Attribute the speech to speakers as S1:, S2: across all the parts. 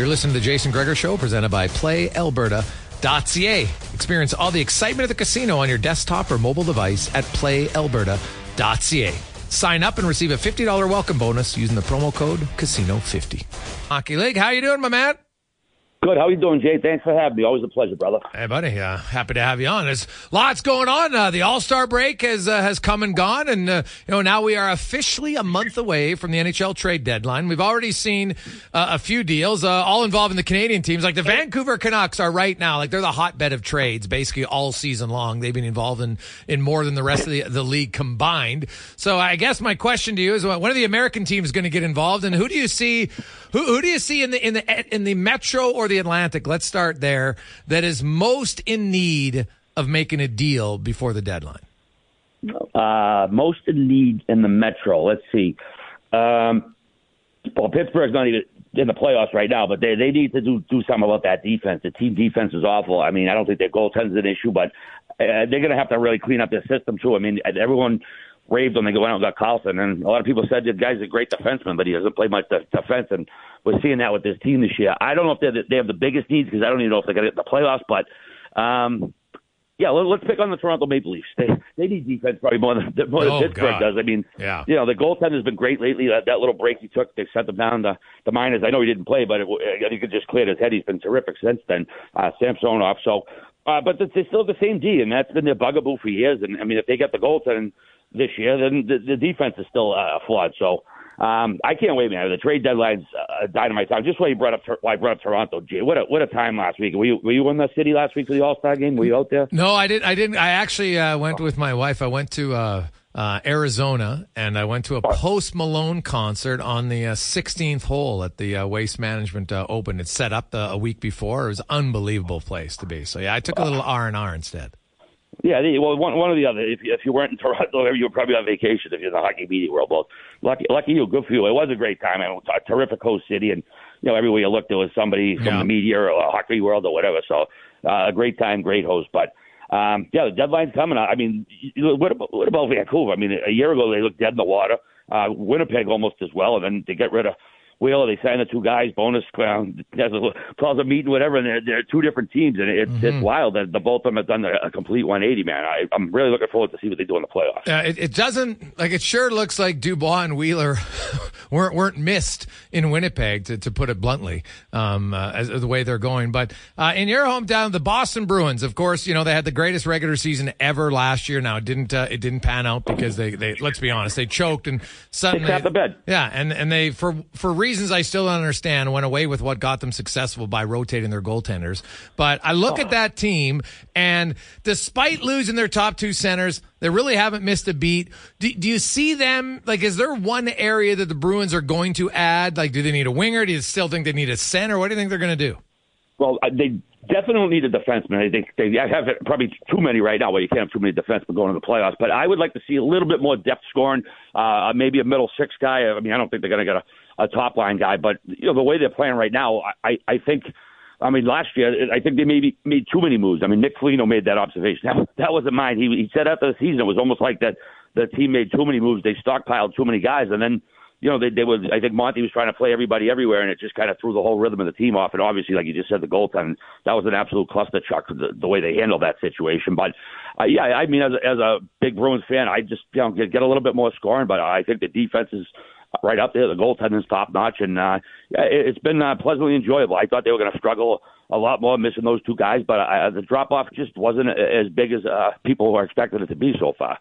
S1: You're listening to the Jason Gregor Show, presented by PlayAlberta.ca. Experience all the excitement of the casino on your desktop or mobile device at PlayAlberta.ca. Sign up and receive a $50 welcome bonus using the promo code Casino50. Hockey League, how you doing, my man?
S2: Good. How you doing, Jay? Thanks for having me. Always a pleasure, brother.
S1: Hey, buddy. Uh, happy to have you on. There's lots going on. Uh, the All Star break has uh, has come and gone, and uh, you know now we are officially a month away from the NHL trade deadline. We've already seen uh, a few deals, uh, all involving the Canadian teams. Like the Vancouver Canucks are right now, like they're the hotbed of trades, basically all season long. They've been involved in in more than the rest of the the league combined. So I guess my question to you is, when are the American teams going to get involved, and who do you see? Who, who do you see in the in the in the Metro or the Atlantic? Let's start there. That is most in need of making a deal before the deadline.
S2: Uh, most in need in the Metro. Let's see. Um, well, Pittsburgh's not even in the playoffs right now, but they they need to do do something about that defense. The team defense is awful. I mean, I don't think their goaltending's an issue, but uh, they're going to have to really clean up their system too. I mean, everyone raved when they went out and got Karlsson, and a lot of people said the guy's a great defenseman, but he doesn't play much de- defense. And we're seeing that with this team this year. I don't know if they they have the biggest needs because I don't even know if they're going to get the playoffs, but. um yeah, let, let's pick on the Toronto Maple Leafs. They they need defense probably more than more than
S1: Oh,
S2: Pittsburgh
S1: God.
S2: does. I mean,
S1: Yeah.
S2: you know, the goaltender's been great lately. That, that little break he took, they sent him down the the minors. I know he didn't play, but it, think it just cleared his head. He's been terrific since then. Uh, Samsonov. So, uh, but they're still the same D, and that's been their bugaboo for years. And I mean, if they get the goaltender this year, then the, the defense is still uh, flawed. So. Um, I can't wait, man. The trade deadline's uh, dynamite time. Just why you brought up, why I brought up Toronto. Gee, what a what a time last week. Were you were you in the city last week for the All Star game? Were you out there?
S1: No, I didn't. I didn't. I actually uh, went with my wife. I went to uh, uh, Arizona and I went to a Post Malone concert on the uh, 16th hole at the uh, Waste Management uh, Open. It's set up the, a week before. It was an unbelievable place to be. So yeah, I took a little R and R instead.
S2: Yeah, the- well, one one or the other. If you, if you weren't in Toronto, you were probably on vacation. If you're in the hockey media world, both lucky, lucky you, good for you. It was a great time. I mean, a terrific host city, and you know, everywhere you looked, there was somebody from
S1: Yeah.
S2: the media or hockey world or whatever. So, uh, a great time, great host. But um, yeah, the deadline's coming. I mean, what about what about Vancouver? I mean, a year ago they looked dead in the water. Uh, Winnipeg almost as well, and then they get rid of. Wheeler, they signed the two guys, Bowness a, calls a meeting, whatever, and they're, they're two different teams, and it's it's wild that the both of them have done a, complete 180, man. I, I'm really looking forward to see what they do in the playoffs.
S1: Uh, it, it doesn't like it. Sure looks like Dubois and Wheeler weren't weren't missed in Winnipeg, to, to put it bluntly, um, uh, as, the way they're going. But uh, in your hometown, the Boston Bruins, of course, you know they had the greatest regular season ever last year. Now it didn't uh, it didn't pan out because they, they let's be honest, they choked and suddenly
S2: crapped the bed.
S1: Yeah, and and they for for reasons reasons I still don't understand went away with what got them successful by rotating their goaltenders. But I look oh. at that team, and despite losing their top two centers, they really haven't missed a beat. Do, do, you see them? Like, is there one area that the Bruins are going to add? Like, do they need a winger? Do you still think they need a center? What do you think they're going to do?
S2: Well, they definitely need a defenseman. I think they have probably too many right now. Well, you can't have too many defensemen going to the playoffs. But I would like to see a little bit more depth scoring. Uh, maybe a middle six guy. I mean, I don't think they're going to get a, a top line guy, but you know the way they're playing right now, I I think. I mean, last year I think they maybe made too many moves. I mean, Nick Foligno made that observation. That, that wasn't mine. He he said after the season it was almost like that the team made too many moves. They stockpiled too many guys, and then you know, they, they were, I think Monty was trying to play everybody everywhere, and it just kind of threw the whole rhythm of the team off. And obviously, like you just said, the goaltending, that was an absolute cluster chuck, the, the way they handled that situation. But, uh, yeah, I mean, as a, as a big Bruins fan, I just, you know, get, get a little bit more scoring, but I think the defense is right up there. The goaltending's top notch, and uh, it, it's been uh, pleasantly enjoyable. I thought they were going to struggle a lot more missing those two guys, but uh, the drop off just wasn't as big as uh, people were expecting it to be so far.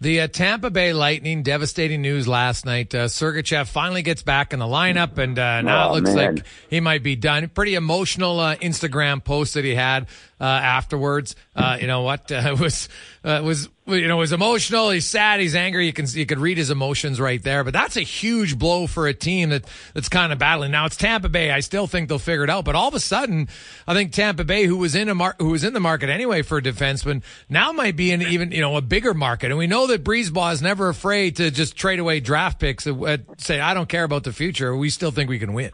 S1: The uh, Tampa Bay Lightning, devastating news last night. Uh, Sergachev finally gets back in the lineup, and uh, now oh, it looks man. like he might be done. Pretty emotional uh, Instagram post that he had uh, afterwards. Uh, you know what? Uh, was uh, was you know was emotional. He's sad. He's angry. You can you could read his emotions right there. But that's a huge blow for a team that that's kind of battling. Now it's Tampa Bay. I still think they'll figure it out. But all of a sudden, I think Tampa Bay, who was in a mar- who was in the market anyway for a defenseman, now might be in even you know a bigger market. And we know that BriseBois is never afraid to just trade away draft picks. And say I don't care about the future. We still think we can win.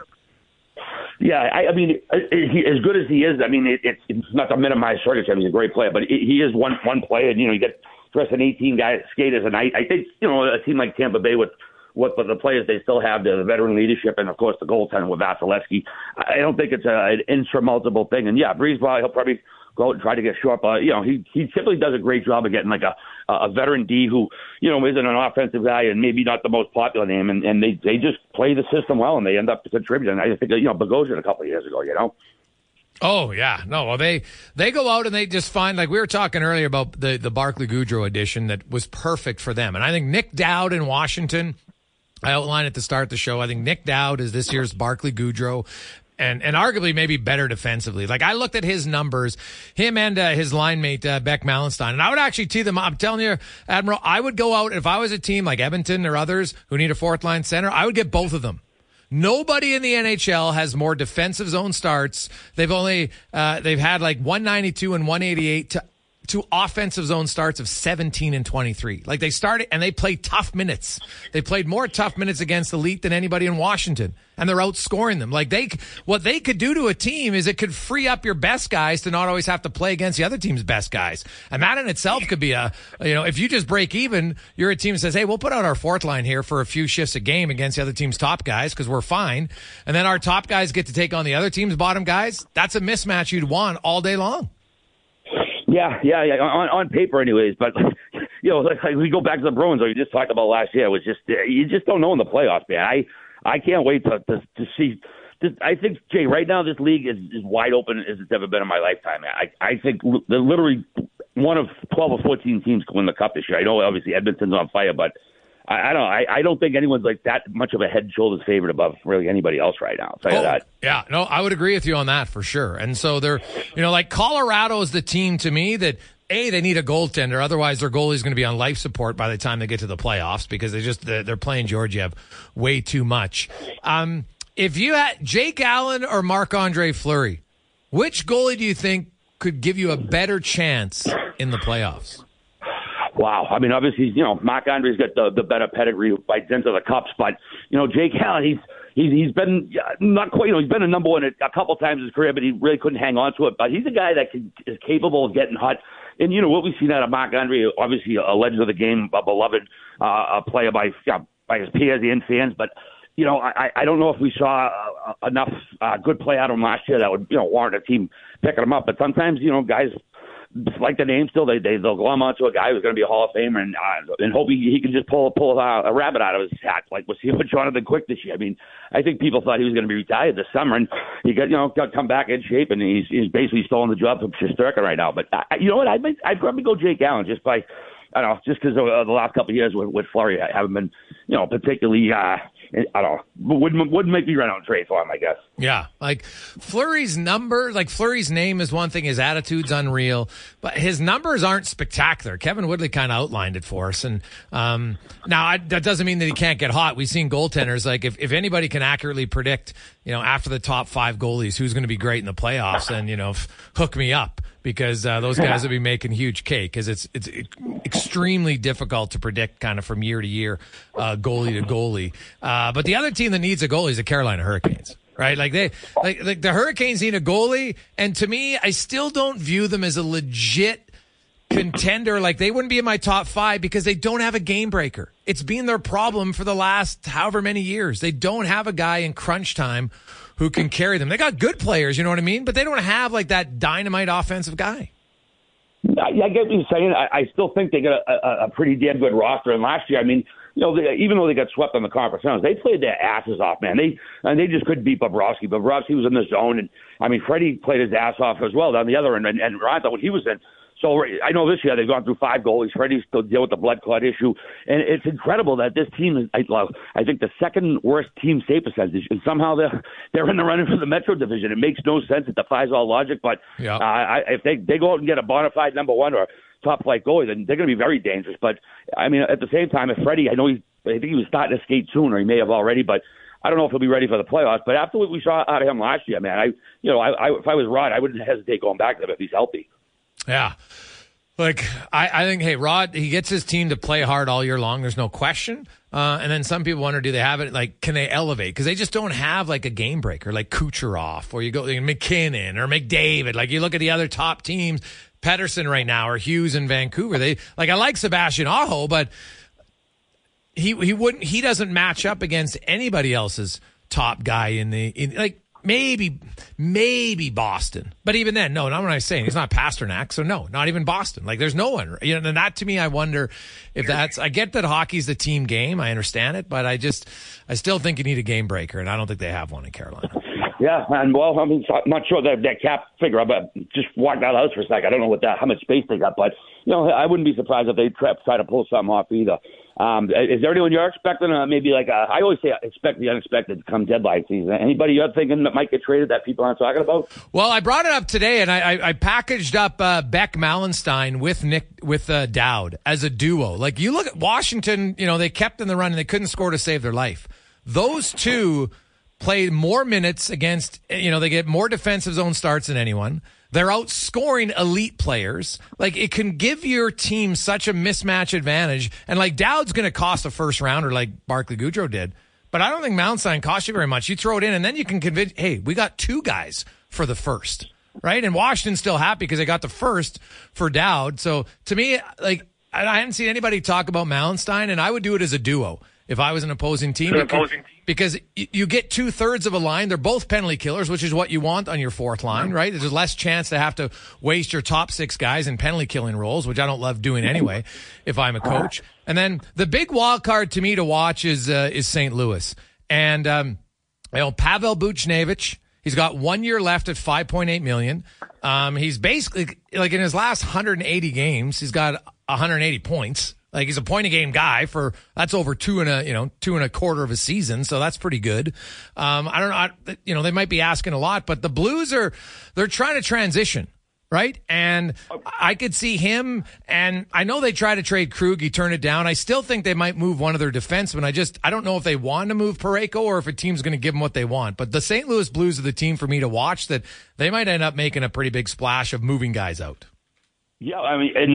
S2: Yeah, I, I mean, he, as good as he is, I mean, it, it's, it's not to minimize Sergachev. He's a great player, but he is one one player. And, you know, you get dressed an 18 guy skaters a night. I think you know a team like Tampa Bay with what the players they still have, the veteran leadership, and of course the goaltender with Vasilevskiy. I don't think it's a, an insurmountable thing. And yeah, BriseBois, he'll probably go out and try to get short. But you know, he he typically does a great job of getting like a a veteran D who you know isn't an offensive guy and maybe not the most popular name, and and they they just play the system well and they end up contributing. I think you know Bogosian a couple of years ago, you know.
S1: Oh yeah, no. Well, they they go out and they just find like we were talking earlier about the the Barclay Goodrow edition that was perfect for them, and I think Nic Dowd in Washington. I outlined at the start of the show. I think Nic Dowd is this year's Barclay Goodrow and and arguably maybe better defensively. Like I looked at his numbers, him and uh, his line mate uh, Beck Malenstyn, and I would actually tee them up. I'm telling you, Admiral, I would go out if I was a team like Edmonton or others who need a fourth line center. I would get both of them. Nobody in the NHL has more defensive zone starts. They've only uh, they've had like 192 and 188 to to offensive zone starts of 17 and 23. Like they started and they played tough minutes. They played more tough minutes against elite than anybody in Washington and they're outscoring them. Like they, what they could do to a team is it could free up your best guys to not always have to play against the other team's best guys. And that in itself could be a, you know, if you just break even, you're a team that says, Hey, we'll put out our fourth line here for a few shifts a game against the other team's top guys because we're fine. And then our top guys get to take on the other team's bottom guys. That's a mismatch you'd want all day long.
S2: Yeah, yeah, yeah. On, on paper, anyways. But you know, like, like we go back to the Bruins, or you just talked about last year. It was just eh, you just don't know in the playoffs, man. I I can't wait to to, to see. I think Jay, right now this league is as wide open as it's ever been in my lifetime. I I think literally one of twelve or fourteen teams can win the cup this year. I know obviously Edmonton's on fire, but I, I don't. I, I don't think anyone's like that much of a head and shoulders favorite above really anybody else right now. I'll oh, that.
S1: Yeah, no, I would agree with you on that for sure. And so they're, you know, like Colorado is the team to me that a they need a goaltender otherwise their goalie is going to be on life support by the time they get to the playoffs because they just they're, they're playing georgiev way too much um, if you had jake allen or marc andre fleury which goalie do you think could give you a better chance in the playoffs
S2: Wow. I mean, obviously, you know, Marc Andre's got the, the better pedigree by dint of the cups, but you know, Jake Allen, he's he's he's been not quite, you know, he's been a number one a, a couple times in his career, but he really couldn't hang on to it. But he's a guy that can, is capable of getting hot. And you know what we've seen out of Marc Andre, obviously a legend of the game, a beloved uh, a player by uh, by his peers and fans, but you know, I, I don't know if we saw uh, enough uh, good play out of him last year that would, you know, warrant a team picking him up. But sometimes, you know, guys like the name still, they they they'll glom onto a guy who's going to be a Hall of Famer and uh, and hope he, he can just pull pull a, a rabbit out of his hat like we're seeing with Jonathan Quick this year. I mean, I think people thought he was going to be retired this summer, and he got you know got come back in shape, and he's he's basically stolen the job from Shesterkin right now. But uh, you know what? I'd I'd probably go Jake Allen just by I don't know just because of uh, the last couple of years with with Fleury, I haven't been you know particularly. uh I don't know. Wouldn't wouldn't make me run and trade for him. I guess.
S1: Yeah, like Fleury's number, like Fleury's name is one thing. His attitude's unreal, but his numbers aren't spectacular. Kevin Woodley kind of outlined it for us, and um, now I, that doesn't mean that he can't get hot. We've seen goaltenders like if if anybody can accurately predict, you know, after the top five goalies who's going to be great in the playoffs, and you know, f- hook me up because uh, those guys will be making huge cake because it's it's extremely difficult to predict kind of from year to year, uh, goalie to goalie. Uh, Uh, but the other team that needs a goalie is the Carolina Hurricanes. Right, like they, like, like the Hurricanes need a goalie, and to me, I still don't view them as a legit contender. Like they wouldn't be in my top five because they don't have a game breaker. It's been their problem for the last however many years. They don't have a guy in crunch time who can carry them. They got good players, you know what I mean? But they don't have like that dynamite offensive guy.
S2: I, I get what you're saying. I, I still think they got a, a, a pretty damn good roster. And last year, I mean, you know, they, even though they got swept on the conference finals, they played their asses off, man. They and they just couldn't beat Bobrovsky. Bobrovsky was in the zone, and I mean, Freddie played his ass off as well down the other end. And, and Ryan thought what he was in so I know this year they've gone through five goalies. Freddie's still deal with the blood clot issue, and it's incredible that this team is. I, I think the second worst team save percentage, and somehow they're they're in the running for the Metro Division. It makes no sense. It defies all logic. But yeah. uh, I, if they they go out and get a bona fide number one or top flight goalie, then they're going to be very dangerous. But I mean, at the same time, if Freddie, I know he, I think he was starting to skate soon, or he may have already, but. I don't know if he'll be ready for the playoffs, but after what we saw out of him last year, man, I, you know, I, I if I was Rod, I wouldn't hesitate going back to him if he's healthy.
S1: Yeah. Like I, I think, hey, Rod, he gets his team to play hard all year long. There's no question. Uh, and then some people wonder, do they have it? Like, can they elevate? Because they just don't have like a game breaker, like Kucherov, or you go like, MacKinnon or McDavid. Like you look at the other top teams, Pettersson right now, or Hughes in Vancouver. They like I like Sebastian Aho, but he he wouldn't. He doesn't match up against anybody else's top guy in the in like maybe maybe Boston. But even then, no, not what I'm saying. He's not Pastrnak, so no, not even Boston. Like there's no one. You know, and that to me, I wonder if that's. I get that hockey's the team game. I understand it, but I just, I still think you need a game breaker, and I don't think they have one in Carolina.
S2: Yeah, and well, I mean, I'm not sure that that cap figure. But just walk out for a second. I don't know what that how much space they got, but you know, I wouldn't be surprised if they try, try to pull something off either. Um, is there anyone you're expecting? Uh, maybe like a, I always say expect the unexpected to come deadline season. Anybody you're thinking that might get traded that people aren't talking about?
S1: Well, I brought it up today, and I, I, I packaged up uh, Beck Malenstyn with Nick with uh, Dowd as a duo. Like you look at Washington, you know they kept in the run and they couldn't score to save their life. Those two played more minutes against, you know, they get more defensive zone starts than anyone. They're outscoring elite players. Like it can give your team such a mismatch advantage. And like Dowd's going to cost a first rounder like Barclay Goodrow did. But I don't think Malenstyn costs you very much. You throw it in and then you can convince, hey, we got two guys for the first, right? And Washington's still happy because they got the first for Dowd. So to me, like, I hadn't seen anybody talk about Malenstyn, and I would do it as a duo if I was an opposing team. An opposing because you get two thirds of a line. They're both penalty killers, which is what you want on your fourth line, right? There's less chance to have to waste your top six guys in penalty killing roles, which I don't love doing anyway if I'm a coach. And then the big wild card to me to watch is uh, is St. Louis. And um, you know, Pavel Buchnevich, he's got one year left at 5.8 million. Um, he's basically like in his last 180 games, he's got 180 points. Like he's a point a game guy for that's over two and a you know two and a quarter of a season, so that's pretty good. Um, I don't know, I, you know they might be asking a lot, but the Blues are they're trying to transition, right? And I could see him, and I know they try to trade Krug, he turned it down. I still think they might move one of their defensemen. I just I don't know if they want to move Parayko or if a team's going to give them what they want. But the St. Louis Blues are the team for me to watch that they might end up making a pretty big splash of moving guys out.
S2: Yeah, I mean. And-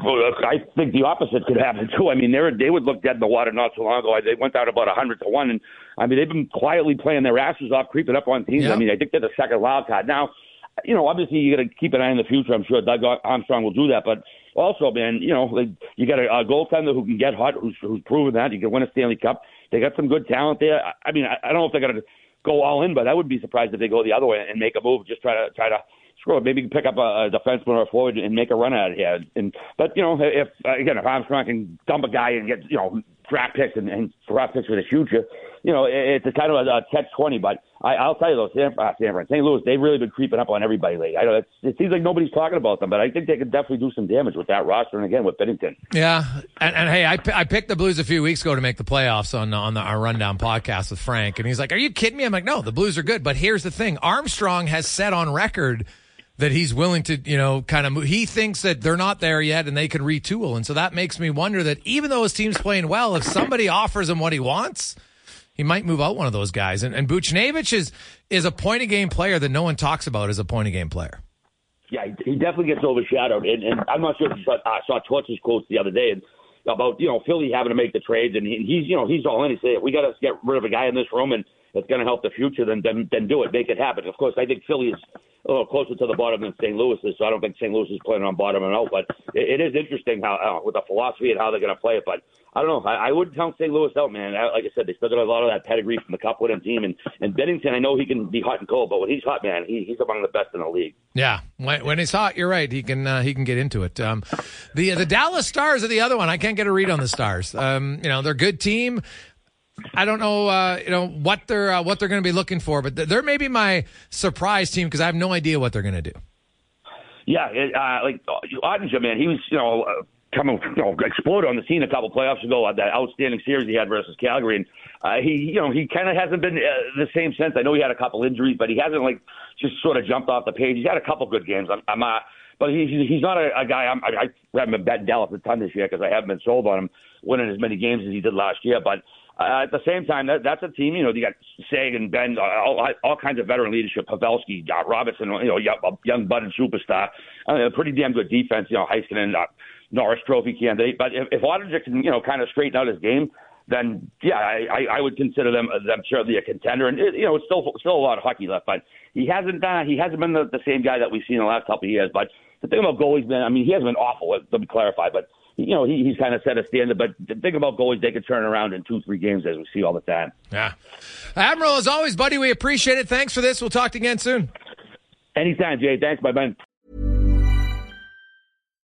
S2: I think the opposite could happen too. I mean, they they would look dead in the water not so long ago. They went down about a hundred to one, and I mean, they've been quietly playing their asses off, creeping up on teams.
S1: Yep.
S2: I mean, I think they're the second wild card now. You know, obviously you got to keep an eye on the future. I'm sure Doug Armstrong will do that, but also, man, you know, like, you got a, a goaltender who can get hot, who's, who's proven that. You can win a Stanley Cup. They got some good talent there. I, I mean, I, I don't know if they're going to go all in, but I would be surprised if they go the other way and make a move. Just try to try to screw it. Maybe pick up a, a defenseman or a forward and make a run at it here. And but you know, if uh, again, if Armstrong can dump a guy and get you know draft picks and, and draft picks for the future, you know, it, it's kind of a, a catch twenty. But I, I'll tell you though, San, uh, San Fran, St. Louis, they've really been creeping up on everybody lately. I know it's, it seems like nobody's talking about them, but I think they could definitely do some damage with that roster. And again, with Binnington.
S1: Yeah, and, and hey, I, I picked the Blues a few weeks ago to make the playoffs on on the, our rundown podcast with Frank, and he's like, "Are you kidding me?" I'm like, "No, the Blues are good." But here's the thing: Armstrong has said on record that he's willing to, you know, kind of move. He thinks that they're not there yet and they can retool, and so that makes me wonder that even though his team's playing well, if somebody offers him what he wants, he might move out one of those guys. And, and Buchnevich is is a point of game player that no one talks about as a point of game player.
S2: Yeah, he, definitely gets overshadowed, and, and I'm not sure if you saw, uh, saw Torch's quotes the other day about you know Philly having to make the trades, and he, he's you know he's all in. He said, "We got to get rid of a guy in this room, and it's going to help the future. Then then then do it, make it happen." Of course, I think Philly is a little closer to the bottom than St. Louis is, so I don't think St. Louis is planning on bottoming out. But it, it is interesting how uh, with the philosophy and how they're going to play it. But I don't know. I, I wouldn't count St. Louis out, man. I, like I said, they still got a lot of that pedigree from the Cup winning team, and and Binnington. I know he can be hot and cold, but when he's hot, man, he, he's among the best in the league.
S1: Yeah, when, when he's hot, you're right. He can uh, he can get into it. Um, the the Dallas Stars are the other one. I can't get a read on the Stars. Um, you know, they're a good team. I don't know, uh, you know what they're uh, what they're going to be looking for, but they're maybe my surprise team because I have no idea what they're going to do.
S2: Yeah, it, uh, like Oettinger, man, he was you know uh, coming you know exploded on the scene a couple playoffs ago. Uh, that outstanding series he had versus Calgary, and uh, he you know he kind of hasn't been uh, the same since. I know he had a couple injuries, but he hasn't like just sort of jumped off the page. He's had a couple good games. I'm, I'm uh, but he's he's not a, a guy. I'm, I, I haven't been betting Dallas a ton this year because I haven't been sold on him winning as many games as he did last year, but. Uh, at the same time, that, that's a team. You know, you got Seguin, Benn, uh, all, all kinds of veteran leadership. Pavelski, uh, Robertson, you know, young, young budding superstar. I a pretty damn good defense. You know, Heiskanen, uh, Norris Trophy candidate. But if, if Oettinger can, you know, kind of straighten out his game, then yeah, I, I, I would consider them them certainly a contender. And you know, it's still still a lot of hockey left, but he hasn't uh, he hasn't been the, the same guy that we've seen in the last couple of years. But the thing about goalies, man, I mean, he hasn't been awful. Let me clarify, but you know, he, he's kind of set a standard. But the thing about goalies, they can turn around in two, three games, as we see all the time.
S1: Yeah, Admiral, as always, buddy, we appreciate it. Thanks for this. We'll talk to you again soon.
S2: Anytime, Jay. Thanks, my man.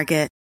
S3: Target.